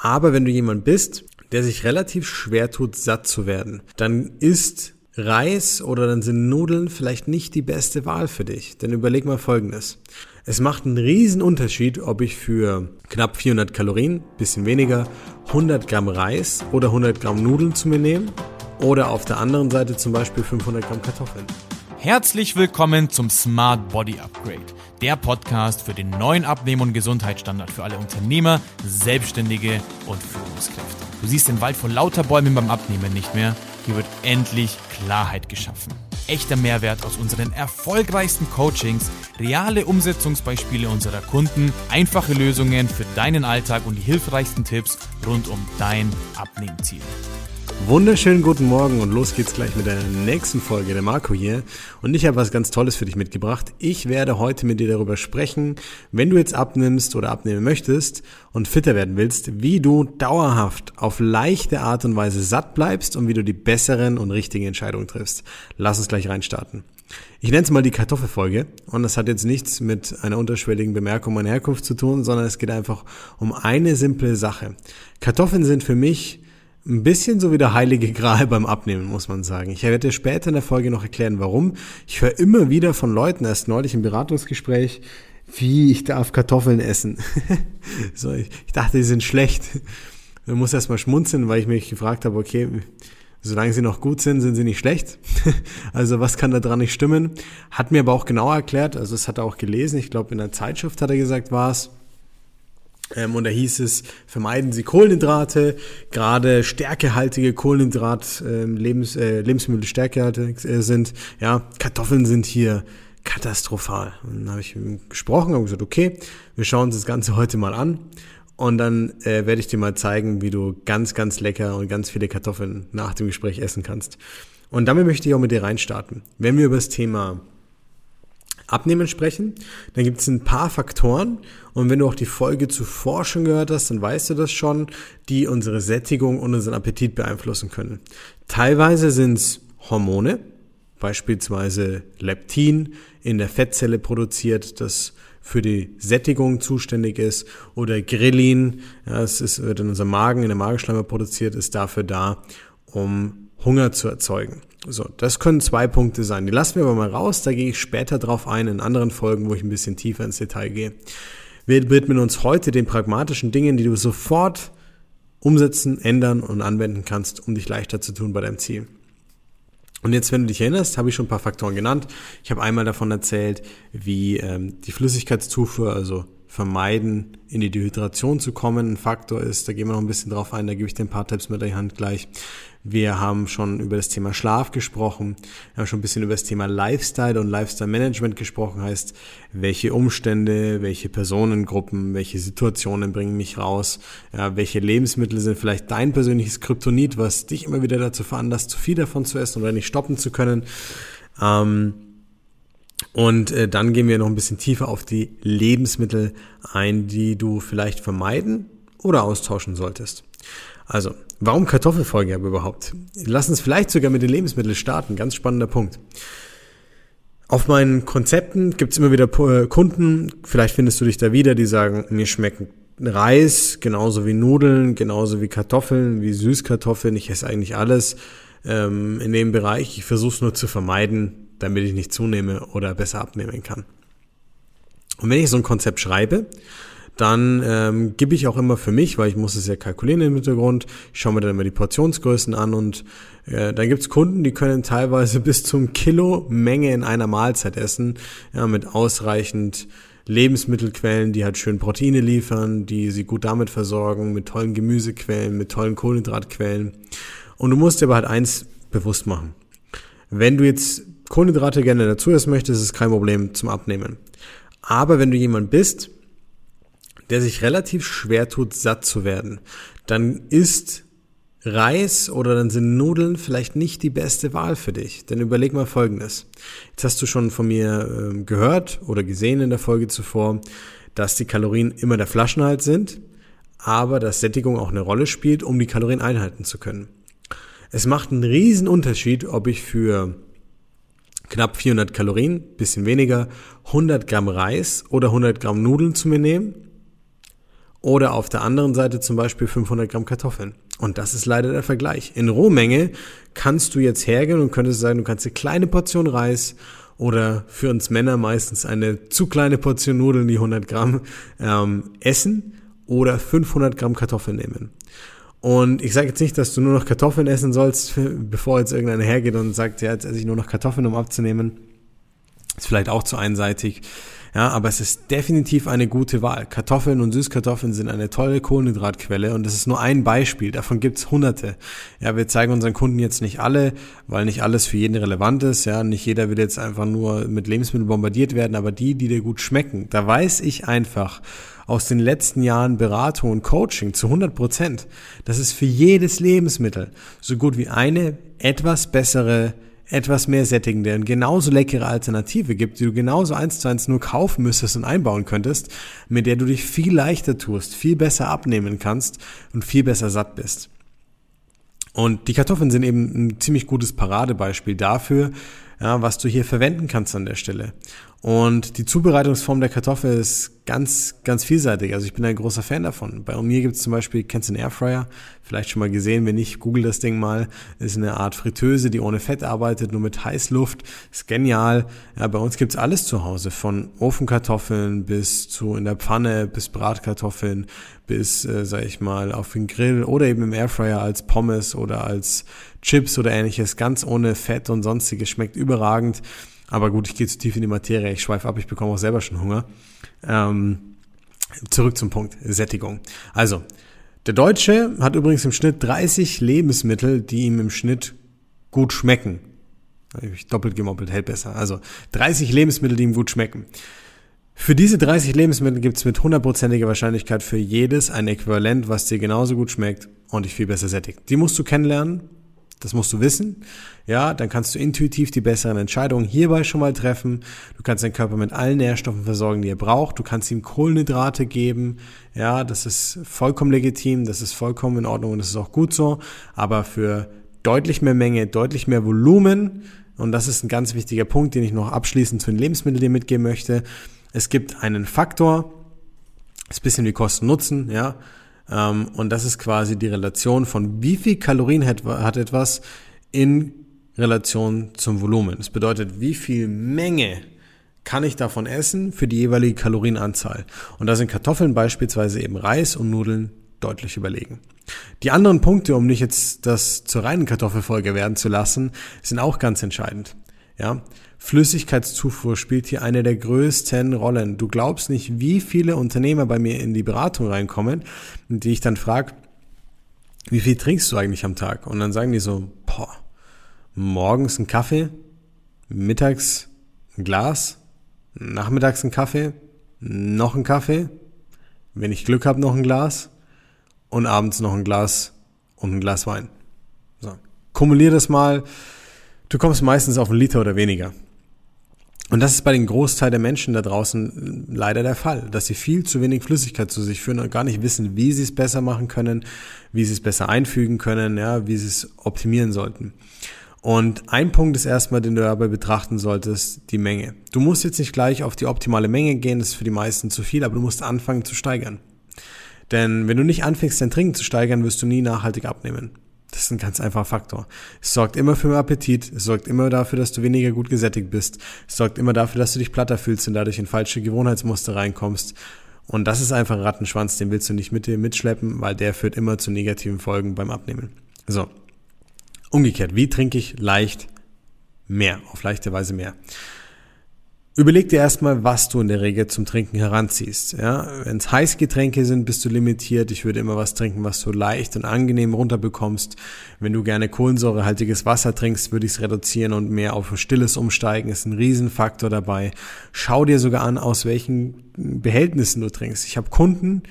Aber wenn du jemand bist, der sich relativ schwer tut, satt zu werden, dann ist Reis oder dann sind Nudeln vielleicht nicht die beste Wahl für dich. Denn überleg mal Folgendes. Es macht einen riesen Unterschied, ob ich für knapp 400 Kalorien, bisschen weniger, 100 Gramm Reis oder 100 Gramm Nudeln zu mir nehme oder auf der anderen Seite zum Beispiel 500 Gramm Kartoffeln. Herzlich willkommen zum Smart Body Upgrade, der Podcast für den neuen Abnehmen- und Gesundheitsstandard für alle Unternehmer, Selbstständige und Führungskräfte. Du siehst den Wald vor lauter Bäumen beim Abnehmen nicht mehr. Hier wird endlich Klarheit geschaffen. Echter Mehrwert aus unseren erfolgreichsten Coachings, reale Umsetzungsbeispiele unserer Kunden, einfache Lösungen für deinen Alltag und die hilfreichsten Tipps rund um dein Abnehmziel. Wunderschönen guten Morgen und los geht's gleich mit der nächsten Folge. Der Marco hier und ich habe was ganz Tolles für dich mitgebracht. Ich werde heute mit dir darüber sprechen, wenn du jetzt abnimmst oder abnehmen möchtest und fitter werden willst, wie du dauerhaft auf leichte Art und Weise satt bleibst und wie du die besseren und richtigen Entscheidungen triffst. Lass uns gleich reinstarten. Ich nenne es mal die Kartoffelfolge und das hat jetzt nichts mit einer unterschwelligen Bemerkung meiner Herkunft zu tun, sondern es geht einfach um eine simple Sache. Kartoffeln sind für mich ein bisschen so wie der heilige Gral beim Abnehmen, muss man sagen. Ich werde später in der Folge noch erklären, warum. Ich höre immer wieder von Leuten, erst neulich im Beratungsgespräch, wie ich darf Kartoffeln essen. so, ich, ich dachte, die sind schlecht. Man muss erst mal schmunzeln, weil ich mich gefragt habe, okay, solange sie noch gut sind, sind sie nicht schlecht. also was kann da dran nicht stimmen? Hat mir aber auch genau erklärt, also es hat er auch gelesen, ich glaube in der Zeitschrift hat er gesagt, war es, und da hieß es, vermeiden Sie Kohlenhydrate, gerade stärkehaltige Kohlenhydrat, ähm, Lebens, äh, Lebensmittel stärkehaltig äh, sind. Ja, Kartoffeln sind hier katastrophal. Und dann habe ich gesprochen und gesagt, okay, wir schauen uns das Ganze heute mal an. Und dann äh, werde ich dir mal zeigen, wie du ganz, ganz lecker und ganz viele Kartoffeln nach dem Gespräch essen kannst. Und damit möchte ich auch mit dir reinstarten. Wenn wir über das Thema Abnehmen sprechen, dann gibt es ein paar Faktoren und wenn du auch die Folge zuvor schon gehört hast, dann weißt du das schon, die unsere Sättigung und unseren Appetit beeinflussen können. Teilweise sind es Hormone, beispielsweise Leptin in der Fettzelle produziert, das für die Sättigung zuständig ist, oder Grelin, ja, es ist, wird in unserem Magen, in der Magenschleimhaut produziert, ist dafür da, um Hunger zu erzeugen. So, das können zwei Punkte sein. Die lassen wir aber mal raus, da gehe ich später drauf ein in anderen Folgen, wo ich ein bisschen tiefer ins Detail gehe. Wir widmen uns heute den pragmatischen Dingen, die du sofort umsetzen, ändern und anwenden kannst, um dich leichter zu tun bei deinem Ziel. Und jetzt, wenn du dich erinnerst, habe ich schon ein paar Faktoren genannt. Ich habe einmal davon erzählt, wie ähm, die Flüssigkeitszufuhr, also vermeiden, in die Dehydration zu kommen, ein Faktor ist. Da gehen wir noch ein bisschen drauf ein, da gebe ich dir ein paar Tipps mit der Hand gleich. Wir haben schon über das Thema Schlaf gesprochen. Wir haben schon ein bisschen über das Thema Lifestyle und Lifestyle Management gesprochen. Heißt, welche Umstände, welche Personengruppen, welche Situationen bringen mich raus? Ja, welche Lebensmittel sind vielleicht dein persönliches Kryptonit, was dich immer wieder dazu veranlasst, zu viel davon zu essen oder nicht stoppen zu können? Ähm, und äh, dann gehen wir noch ein bisschen tiefer auf die Lebensmittel ein, die du vielleicht vermeiden oder austauschen solltest. Also, warum Kartoffelfolge aber überhaupt? Lass uns vielleicht sogar mit den Lebensmitteln starten. Ganz spannender Punkt. Auf meinen Konzepten gibt es immer wieder äh, Kunden, vielleicht findest du dich da wieder, die sagen, mir schmecken Reis genauso wie Nudeln, genauso wie Kartoffeln, wie Süßkartoffeln. Ich esse eigentlich alles ähm, in dem Bereich. Ich versuche es nur zu vermeiden, damit ich nicht zunehme oder besser abnehmen kann. Und wenn ich so ein Konzept schreibe, dann ähm, gebe ich auch immer für mich, weil ich muss es ja kalkulieren im Hintergrund, ich schaue mir dann immer die Portionsgrößen an und äh, dann gibt's Kunden, die können teilweise bis zum Kilo Menge in einer Mahlzeit essen, ja, mit ausreichend Lebensmittelquellen, die halt schön Proteine liefern, die sie gut damit versorgen, mit tollen Gemüsequellen, mit tollen Kohlenhydratquellen. Und du musst dir aber halt eins bewusst machen. Wenn du jetzt Kohlenhydrate gerne dazu essen möchtest, ist es kein Problem zum Abnehmen. Aber wenn du jemand bist, der sich relativ schwer tut, satt zu werden, dann ist Reis oder dann sind Nudeln vielleicht nicht die beste Wahl für dich. Denn überleg mal Folgendes. Jetzt hast du schon von mir äh, gehört oder gesehen in der Folge zuvor, dass die Kalorien immer der Flaschenhalt sind, aber dass Sättigung auch eine Rolle spielt, um die Kalorien einhalten zu können. Es macht einen riesen Unterschied, ob ich für knapp 400 Kalorien, bisschen weniger, 100 Gramm Reis oder 100 Gramm Nudeln zu mir nehme Oder auf der anderen Seite zum Beispiel 500 Gramm Kartoffeln. Und das ist leider der Vergleich. In Rohmenge kannst du jetzt hergehen und könntest sagen, du kannst eine kleine Portion Reis oder für uns Männer meistens eine zu kleine Portion Nudeln, die 100 Gramm, ähm, essen oder 500 Gramm Kartoffeln nehmen. Und ich sage jetzt nicht, dass du nur noch Kartoffeln essen sollst, bevor jetzt irgendeiner hergeht und sagt, ja, jetzt esse ich nur noch Kartoffeln, um abzunehmen. Ist vielleicht auch zu einseitig. Ja, aber es ist definitiv eine gute Wahl. Kartoffeln und Süßkartoffeln sind eine tolle Kohlenhydratquelle und das ist nur ein Beispiel. Davon gibt's hunderte. Ja, wir zeigen unseren Kunden jetzt nicht alle, weil nicht alles für jeden relevant ist. Ja, nicht jeder wird jetzt einfach nur mit Lebensmitteln bombardiert werden, aber die, die dir gut schmecken, da weiß ich einfach aus den letzten Jahren Beratung und Coaching zu 100 Prozent, dass es für jedes Lebensmittel so gut wie eine etwas bessere etwas mehr sättigende und genauso leckere Alternative gibt, die du genauso eins zu eins nur kaufen müsstest und einbauen könntest, mit der du dich viel leichter tust, viel besser abnehmen kannst und viel besser satt bist. Und die Kartoffeln sind eben ein ziemlich gutes Paradebeispiel dafür, ja, was du hier verwenden kannst an der Stelle. Und die Zubereitungsform der Kartoffel ist ganz, ganz vielseitig. Also ich bin ein großer Fan davon. Bei mir gibt es zum Beispiel, kennst du einen Airfryer? Vielleicht schon mal gesehen, wenn nicht, google das Ding mal. ist eine Art Fritteuse, die ohne Fett arbeitet, nur mit Heißluft. Ist genial. Ja, bei uns gibt's alles zu Hause. Von Ofenkartoffeln bis zu in der Pfanne, bis Bratkartoffeln, bis, äh, sag ich mal, auf den Grill oder eben im Airfryer als Pommes oder als Chips oder ähnliches. Ganz ohne Fett und sonstiges. Schmeckt überragend. Aber gut, ich gehe zu tief in die Materie, ich schweife ab, ich bekomme auch selber schon Hunger. Ähm, zurück zum Punkt, Sättigung. Also, der Deutsche hat übrigens im Schnitt 30 Lebensmittel, die ihm im Schnitt gut schmecken. Ich doppelt gemoppelt hält besser. Also 30 Lebensmittel, die ihm gut schmecken. Für diese 30 Lebensmittel gibt es mit hundertprozentiger Wahrscheinlichkeit für jedes ein Äquivalent, was dir genauso gut schmeckt und dich viel besser sättigt. Die musst du kennenlernen, das musst du wissen. Ja, dann kannst du intuitiv die besseren Entscheidungen hierbei schon mal treffen. Du kannst deinen Körper mit allen Nährstoffen versorgen, die er braucht. Du kannst ihm Kohlenhydrate geben. Ja, das ist vollkommen legitim. Das ist vollkommen in Ordnung und das ist auch gut so. Aber für deutlich mehr Menge, deutlich mehr Volumen. Und das ist ein ganz wichtiger Punkt, den ich noch abschließend zu den Lebensmitteln dir mitgeben möchte. Es gibt einen Faktor, ist ein bisschen wie Kosten-Nutzen, ja. Ähm, und das ist quasi die Relation von wie viel Kalorien hat, hat etwas in Relation zum Volumen. Das bedeutet, wie viel Menge kann ich davon essen für die jeweilige Kalorienanzahl. Und da sind Kartoffeln beispielsweise eben Reis und Nudeln deutlich überlegen. Die anderen Punkte, um nicht jetzt das zur reinen Kartoffelfolge werden zu lassen, sind auch ganz entscheidend. Ja, Flüssigkeitszufuhr spielt hier eine der größten Rollen. Du glaubst nicht, wie viele Unternehmer bei mir in die Beratung reinkommen, die ich dann frage, wie viel trinkst du eigentlich am Tag? Und dann sagen die so, boah, morgens ein Kaffee, mittags ein Glas, nachmittags ein Kaffee, noch ein Kaffee, wenn ich Glück habe, noch ein Glas und abends noch ein Glas und ein Glas Wein. So. Kumulier das mal. Du kommst meistens auf einen Liter oder weniger. Und das ist bei den Großteil der Menschen da draußen leider der Fall, dass sie viel zu wenig Flüssigkeit zu sich führen und gar nicht wissen, wie sie es besser machen können, wie sie es besser einfügen können, ja, wie sie es optimieren sollten. Und ein Punkt ist erstmal, den du dabei betrachten solltest, die Menge. Du musst jetzt nicht gleich auf die optimale Menge gehen, das ist für die meisten zu viel, aber du musst anfangen zu steigern. Denn wenn du nicht anfängst, dein Trinken zu steigern, wirst du nie nachhaltig abnehmen. Das ist ein ganz einfacher Faktor. Es sorgt immer für mehr Appetit, es sorgt immer dafür, dass du weniger gut gesättigt bist, es sorgt immer dafür, dass du dich platter fühlst und dadurch in falsche Gewohnheitsmuster reinkommst. Und das ist einfach ein Rattenschwanz, den willst du nicht mit dir mitschleppen, weil der führt immer zu negativen Folgen beim Abnehmen. So. Umgekehrt, wie trinke ich leicht mehr, auf leichte Weise mehr? Überleg dir erstmal, was du in der Regel zum Trinken heranziehst. Ja, wenn es Heißgetränke sind, bist du limitiert. Ich würde immer was trinken, was du leicht und angenehm runterbekommst. Wenn du gerne kohlensäurehaltiges Wasser trinkst, würde ich es reduzieren und mehr auf Stilles umsteigen. Ist ein Riesenfaktor dabei. Schau dir sogar an, aus welchen Behältnissen du trinkst. Ich habe Kunden,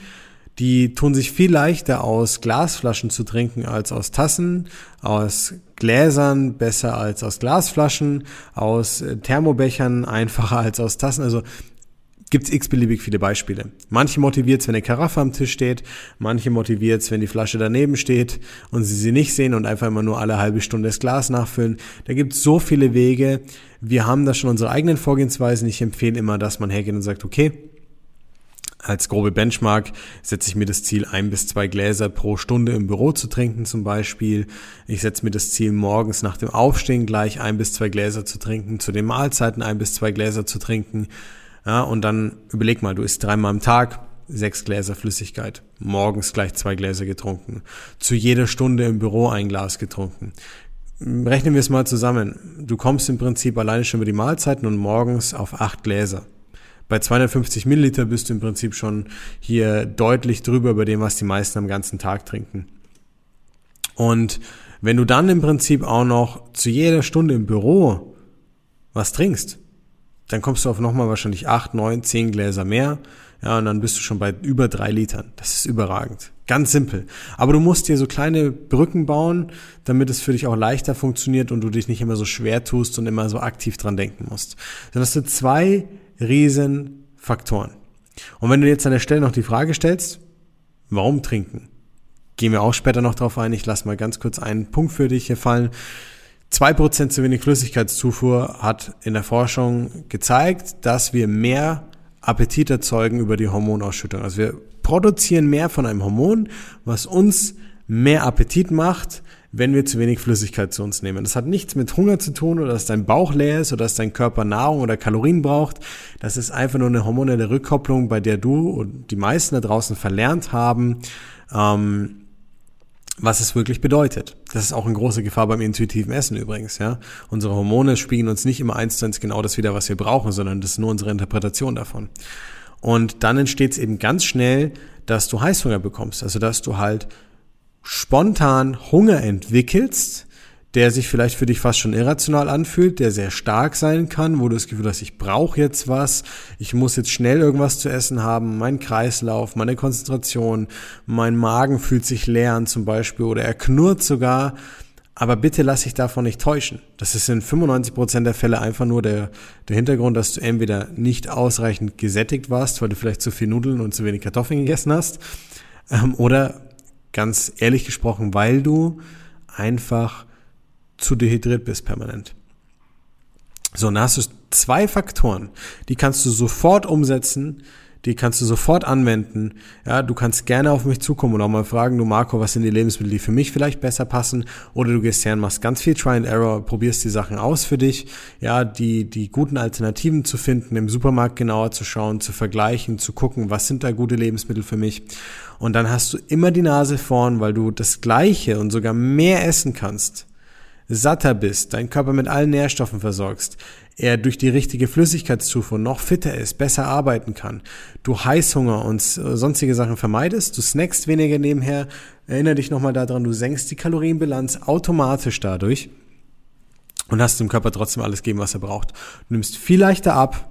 die tun sich viel leichter aus Glasflaschen zu trinken als aus Tassen, aus Gläsern besser als aus Glasflaschen, aus äh, Thermobechern einfacher als aus Tassen. Also gibt's x-beliebig viele Beispiele. Manche motiviert's, wenn eine Karaffe am Tisch steht, manche motiviert's, wenn die Flasche daneben steht und sie sie nicht sehen und einfach immer nur alle halbe Stunde das Glas nachfüllen. Da gibt's so viele Wege. Wir haben da schon unsere eigenen Vorgehensweisen. Ich empfehle immer, dass man hergeht und sagt, okay, Als grobe Benchmark setze ich mir das Ziel, ein bis zwei Gläser pro Stunde im Büro zu trinken zum Beispiel. Ich setze mir das Ziel, morgens nach dem Aufstehen gleich ein bis zwei Gläser zu trinken, zu den Mahlzeiten ein bis zwei Gläser zu trinken. Ja, und dann überleg mal, du isst dreimal am Tag, sechs Gläser Flüssigkeit, morgens gleich zwei Gläser getrunken, zu jeder Stunde im Büro ein Glas getrunken. Rechnen wir es mal zusammen. Du kommst im Prinzip alleine schon über die Mahlzeiten und morgens auf acht Gläser. Bei 250 Milliliter bist du im Prinzip schon hier deutlich drüber über dem, was die meisten am ganzen Tag trinken. Und wenn du dann im Prinzip auch noch zu jeder Stunde im Büro was trinkst, dann kommst du auf nochmal wahrscheinlich acht, neun, zehn Gläser mehr. Ja, und dann bist du schon bei über drei Litern. Das ist überragend. Ganz simpel. Aber du musst dir so kleine Brücken bauen, damit es für dich auch leichter funktioniert und du dich nicht immer so schwer tust und immer so aktiv dran denken musst. Dann hast du zwei riesen Faktoren. Und wenn du jetzt an der Stelle noch die Frage stellst, warum trinken? Gehen wir auch später noch drauf ein. Ich lasse mal ganz kurz einen Punkt für dich hier fallen. Zwei Prozent zu wenig Flüssigkeitszufuhr hat in der Forschung gezeigt, dass wir mehr Appetit erzeugen über die Hormonausschüttung. Also wir produzieren mehr von einem Hormon, was uns mehr Appetit macht, wenn wir zu wenig Flüssigkeit zu uns nehmen. Das hat nichts mit Hunger zu tun oder dass dein Bauch leer ist oder dass dein Körper Nahrung oder Kalorien braucht. Das ist einfach nur eine hormonelle Rückkopplung, bei der du und die meisten da draußen verlernt haben, ähm, was es wirklich bedeutet. Das ist auch eine große Gefahr beim intuitiven Essen übrigens, ja. Unsere Hormone spiegeln uns nicht immer eins zu eins genau das wieder, was wir brauchen, sondern das ist nur unsere Interpretation davon. Und dann entsteht es eben ganz schnell, dass du Heißhunger bekommst. Also dass du halt spontan Hunger entwickelst, der sich vielleicht für dich fast schon irrational anfühlt, der sehr stark sein kann, wo du das Gefühl hast, ich brauche jetzt was, ich muss jetzt schnell irgendwas zu essen haben, mein Kreislauf, meine Konzentration, mein Magen fühlt sich leer an zum Beispiel oder er knurrt sogar, aber bitte lass dich davon nicht täuschen. Das ist in 95 Prozent der Fälle einfach nur der, der Hintergrund, dass du entweder nicht ausreichend gesättigt warst, weil du vielleicht zu viel Nudeln und zu wenig Kartoffeln gegessen hast, ähm, oder ganz ehrlich gesprochen, weil du einfach zu dehydriert bist permanent. So, dann hast du zwei Faktoren, die kannst du sofort umsetzen, die kannst du sofort anwenden. Ja, du kannst gerne auf mich zukommen und auch mal fragen, du Marco, was sind die Lebensmittel, die für mich vielleicht besser passen? Oder du gehst her und machst ganz viel Try and Error, probierst die Sachen aus für dich. Ja, die, die guten Alternativen zu finden, im Supermarkt genauer zu schauen, zu vergleichen, zu gucken, was sind da gute Lebensmittel für mich? Und dann hast du immer die Nase vorn, weil du das Gleiche und sogar mehr essen kannst satter bist, deinen Körper mit allen Nährstoffen versorgst, er durch die richtige Flüssigkeitszufuhr noch fitter ist, besser arbeiten kann, du Heißhunger und sonstige Sachen vermeidest, du snackst weniger nebenher, erinnere dich nochmal daran, du senkst die Kalorienbilanz automatisch dadurch und hast dem Körper trotzdem alles geben, was er braucht. Du nimmst viel leichter ab,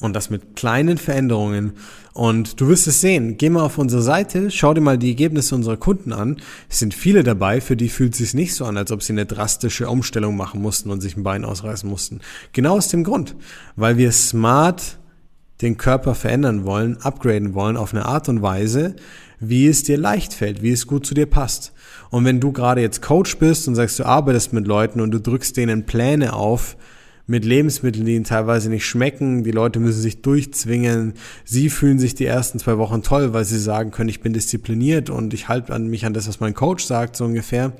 und das mit kleinen Veränderungen. Und du wirst es sehen. Geh mal auf unsere Seite, schau dir mal die Ergebnisse unserer Kunden an. Es sind viele dabei, für die fühlt es sich nicht so an, als ob sie eine drastische Umstellung machen mussten und sich ein Bein ausreißen mussten. Genau aus dem Grund, weil wir smart den Körper verändern wollen, upgraden wollen auf eine Art und Weise, wie es dir leicht fällt, wie es gut zu dir passt. Und wenn du gerade jetzt Coach bist und sagst, du arbeitest mit Leuten und du drückst denen Pläne auf, mit Lebensmitteln, die ihnen teilweise nicht schmecken. Die Leute müssen sich durchzwingen. Sie fühlen sich die ersten zwei Wochen toll, weil sie sagen können, ich bin diszipliniert und ich halte an mich an das, was mein Coach sagt, so ungefähr.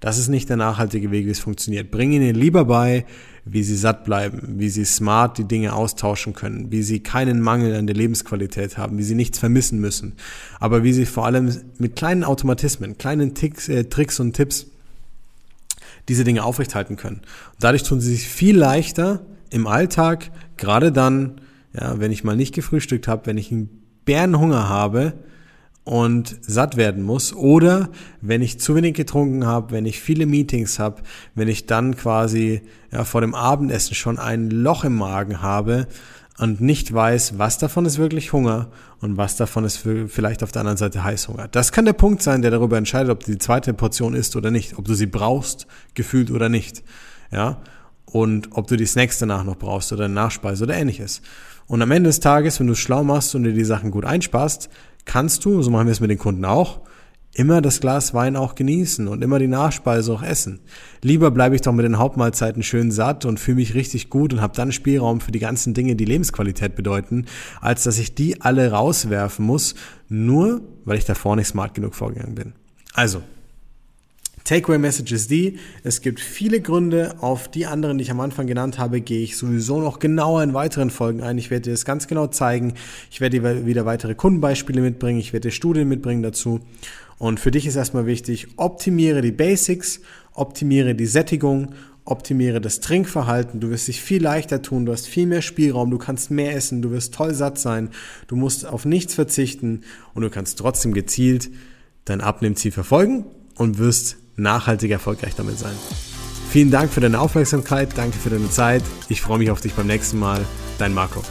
Das ist nicht der nachhaltige Weg, wie es funktioniert. Bring ihnen lieber bei, wie sie satt bleiben, wie sie smart die Dinge austauschen können, wie sie keinen Mangel an der Lebensqualität haben, wie sie nichts vermissen müssen, aber wie sie vor allem mit kleinen Automatismen, kleinen Ticks, äh, Tricks und Tipps diese Dinge aufrechthalten können. Und dadurch tun sie sich viel leichter im Alltag, gerade dann, ja, wenn ich mal nicht gefrühstückt habe, wenn ich einen Bärenhunger habe und satt werden muss oder wenn ich zu wenig getrunken habe, wenn ich viele Meetings habe, wenn ich dann quasi ja, vor dem Abendessen schon ein Loch im Magen habe und nicht weiß, was davon ist wirklich Hunger und was davon ist vielleicht auf der anderen Seite Heißhunger. Das kann der Punkt sein, der darüber entscheidet, ob du die zweite Portion isst oder nicht, ob du sie brauchst, gefühlt oder nicht. Ja? Und ob du die Snacks danach noch brauchst oder eine Nachspeise oder ähnliches. Und am Ende des Tages, wenn du es schlau machst und dir die Sachen gut einsparst, kannst du, so machen wir es mit den Kunden auch, immer das Glas Wein auch genießen und immer die Nachspeise auch essen. Lieber bleibe ich doch mit den Hauptmahlzeiten schön satt und fühle mich richtig gut und habe dann Spielraum für die ganzen Dinge, die Lebensqualität bedeuten, als dass ich die alle rauswerfen muss, nur weil ich davor nicht smart genug vorgegangen bin. Also, Takeaway-Message ist die, es gibt viele Gründe, auf die anderen, die ich am Anfang genannt habe, gehe ich sowieso noch genauer in weiteren Folgen ein. Ich werde dir das ganz genau zeigen. Ich werde dir wieder weitere Kundenbeispiele mitbringen. Ich werde dir Studien mitbringen dazu. Und für dich ist erstmal wichtig, optimiere die Basics, optimiere die Sättigung, optimiere das Trinkverhalten. Du wirst dich viel leichter tun, du hast viel mehr Spielraum, du kannst mehr essen, du wirst toll satt sein, du musst auf nichts verzichten und du kannst trotzdem gezielt dein Abnehmziel verfolgen und wirst nachhaltig erfolgreich damit sein. Vielen Dank für deine Aufmerksamkeit, danke für deine Zeit. Ich freue mich auf dich beim nächsten Mal. Dein Marco.